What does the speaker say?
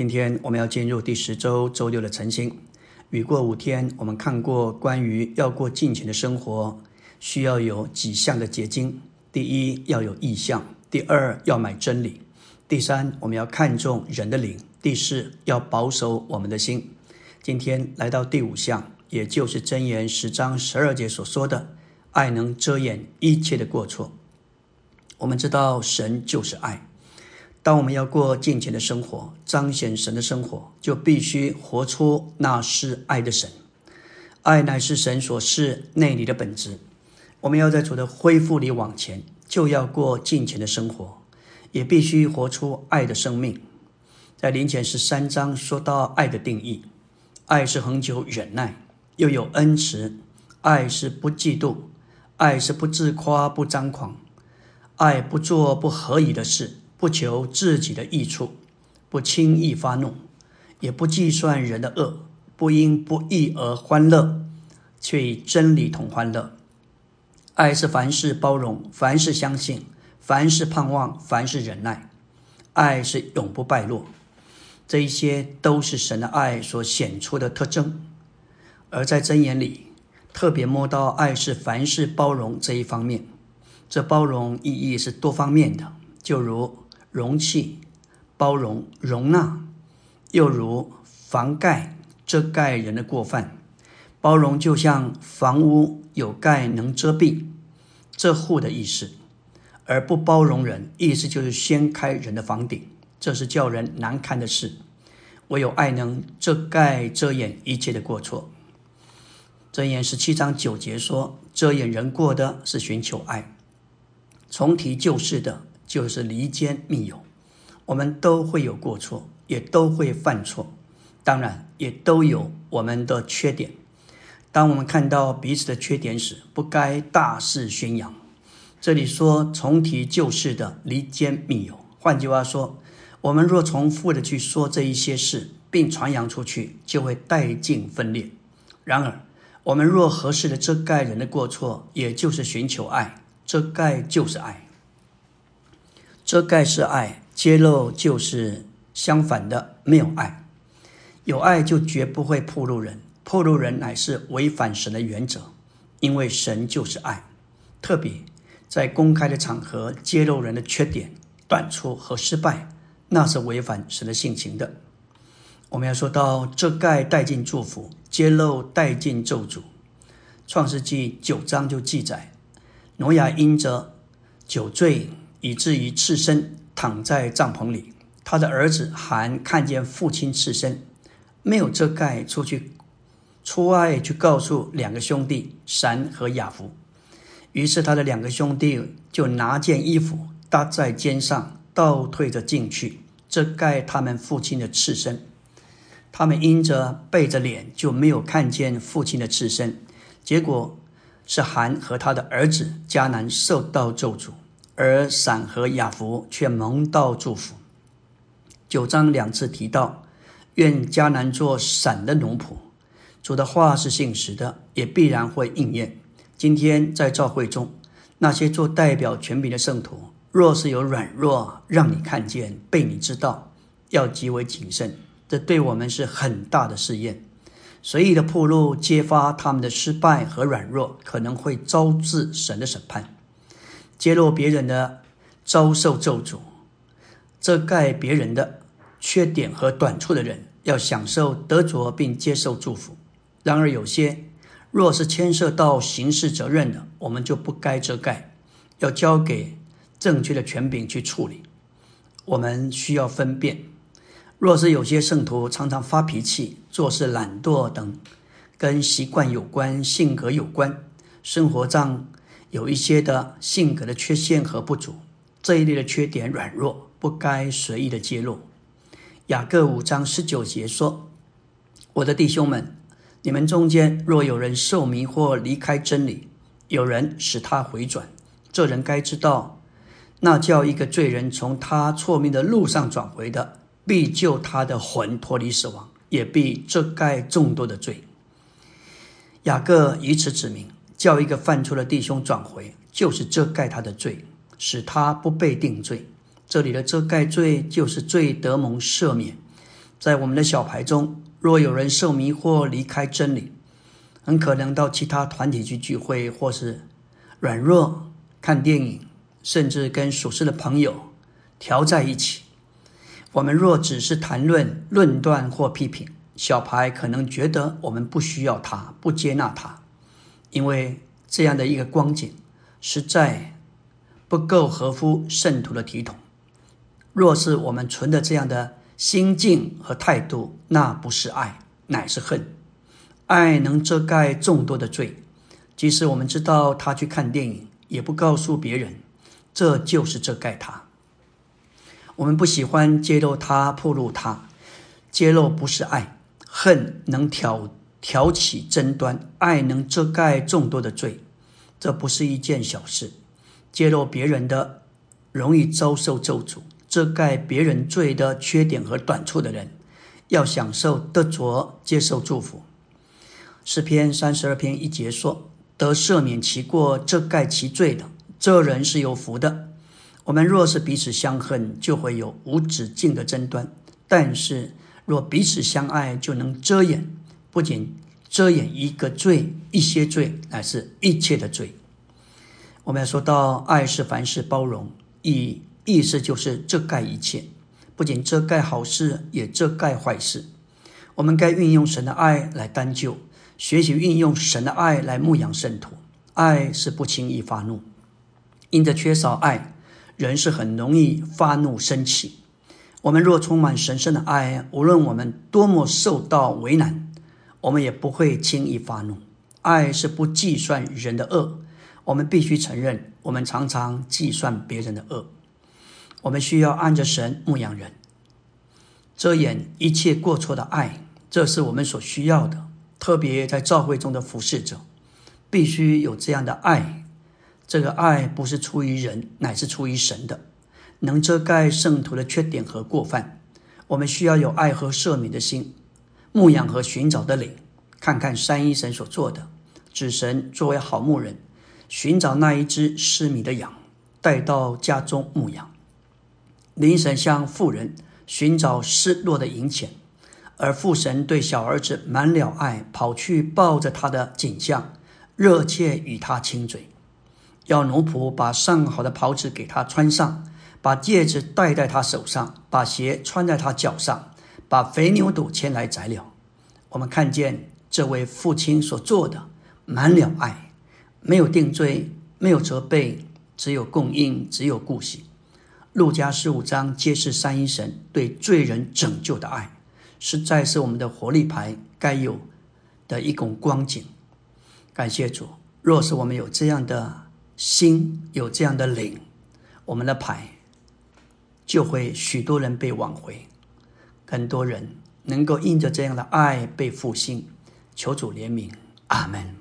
今天我们要进入第十周周六的晨星。雨过五天，我们看过关于要过尽情的生活，需要有几项的结晶。第一，要有意向；第二，要买真理；第三，我们要看重人的灵；第四，要保守我们的心。今天来到第五项，也就是箴言十章十二节所说的：“爱能遮掩一切的过错。”我们知道神就是爱。当我们要过尽情的生活，彰显神的生活，就必须活出那是爱的神。爱乃是神所示内里的本质。我们要在主的恢复里往前，就要过尽情的生活，也必须活出爱的生命。在林前十三章说到爱的定义：爱是恒久忍耐，又有恩慈；爱是不嫉妒；爱是不自夸、不张狂；爱不做不合宜的事。不求自己的益处，不轻易发怒，也不计算人的恶，不因不义而欢乐，却以真理同欢乐。爱是凡事包容，凡事相信，凡事盼望，凡事忍耐。爱是永不败落。这一些都是神的爱所显出的特征。而在箴言里，特别摸到爱是凡事包容这一方面。这包容意义是多方面的，就如。容器、包容、容纳，又如防盖、遮盖人的过犯。包容就像房屋有盖能遮蔽遮户的意思，而不包容人，意思就是掀开人的房顶，这是叫人难堪的事。唯有爱能遮盖、遮掩一切的过错。箴言十七章九节说：“遮掩人过的是寻求爱，重提旧事的。”就是离间密友，我们都会有过错，也都会犯错，当然也都有我们的缺点。当我们看到彼此的缺点时，不该大肆宣扬。这里说重提旧事的离间密友，换句话说，我们若重复的去说这一些事，并传扬出去，就会带进分裂。然而，我们若合适的遮盖人的过错，也就是寻求爱，遮盖就是爱。遮盖是爱，揭露就是相反的，没有爱。有爱就绝不会破路人，破路人乃是违反神的原则，因为神就是爱。特别在公开的场合揭露人的缺点、短处和失败，那是违反神的性情的。我们要说到遮盖带进祝福，揭露带进咒诅。创世纪九章就记载，挪亚因着酒醉。以至于赤身躺在帐篷里，他的儿子韩看见父亲赤身，没有遮盖出去，出外去告诉两个兄弟闪和雅福。于是他的两个兄弟就拿件衣服搭在肩上，倒退着进去，遮盖他们父亲的赤身。他们因着背着脸，就没有看见父亲的赤身。结果是韩和他的儿子迦南受到咒诅。而闪和雅福却蒙到祝福。九章两次提到，愿迦南做闪的奴仆。主的话是信实的，也必然会应验。今天在教会中，那些做代表权柄的圣徒，若是有软弱，让你看见，被你知道，要极为谨慎。这对我们是很大的试验。随意的铺路揭发他们的失败和软弱，可能会招致神的审判。揭露别人的遭受咒诅，遮盖别人的缺点和短处的人，要享受得着并接受祝福。然而，有些若是牵涉到刑事责任的，我们就不该遮盖，要交给正确的权柄去处理。我们需要分辨，若是有些圣徒常常发脾气、做事懒惰等，跟习惯有关、性格有关、生活上。有一些的性格的缺陷和不足，这一类的缺点软弱，不该随意的揭露。雅各五章十九节说：“我的弟兄们，你们中间若有人受迷惑离开真理，有人使他回转，这人该知道，那叫一个罪人从他错命的路上转回的，必救他的魂脱离死亡，也必遮盖众多的罪。”雅各以此指明。叫一个犯错的弟兄转回，就是遮盖他的罪，使他不被定罪。这里的遮盖罪，就是罪得蒙赦免，在我们的小牌中，若有人受迷惑离开真理，很可能到其他团体去聚会，或是软弱看电影，甚至跟属实的朋友调在一起。我们若只是谈论、论断或批评，小牌可能觉得我们不需要他，不接纳他，因为这样的一个光景实在不够合乎圣徒的体统。若是我们存的这样的心境和态度，那不是爱，乃是恨。爱能遮盖众多的罪，即使我们知道他去看电影，也不告诉别人，这就是遮盖他。我们不喜欢揭露他、暴露他，揭露不是爱，恨能挑挑起争端，爱能遮盖众多的罪，这不是一件小事。揭露别人的，容易遭受咒诅；遮盖别人罪的缺点和短处的人，要享受得着接受祝福。诗篇三十二篇一节说：“得赦免其过、遮盖其罪的，这人是有福的。”我们若是彼此相恨，就会有无止境的争端；但是若彼此相爱，就能遮掩，不仅遮掩一个罪、一些罪，乃是一切的罪。我们要说到爱是凡事包容，意意思就是遮盖一切，不仅遮盖好事，也遮盖坏事。我们该运用神的爱来担救，学习运用神的爱来牧养圣徒。爱是不轻易发怒，因着缺少爱。人是很容易发怒生气。我们若充满神圣的爱，无论我们多么受到为难，我们也不会轻易发怒。爱是不计算人的恶。我们必须承认，我们常常计算别人的恶。我们需要按着神牧养人，遮掩一切过错的爱，这是我们所需要的。特别在教会中的服侍者，必须有这样的爱。这个爱不是出于人，乃是出于神的，能遮盖圣徒的缺点和过犯。我们需要有爱和赦免的心，牧养和寻找的灵。看看三一神所做的，指神作为好牧人，寻找那一只失迷的羊，带到家中牧养。灵神向妇人寻找失落的银钱，而父神对小儿子满了爱，跑去抱着他的景象，热切与他亲嘴。要奴仆把上好的袍子给他穿上，把戒指戴在他手上，把鞋穿在他脚上，把肥牛肚牵来宰了。我们看见这位父亲所做的，满了爱，没有定罪，没有责备，只有供应，只有顾惜。路加十五章揭示三一神对罪人拯救的爱，实在是我们的活力牌该有的一种光景。感谢主，若是我们有这样的。心有这样的领，我们的牌就会许多人被挽回，很多人能够因着这样的爱被复兴，求主怜悯，阿门。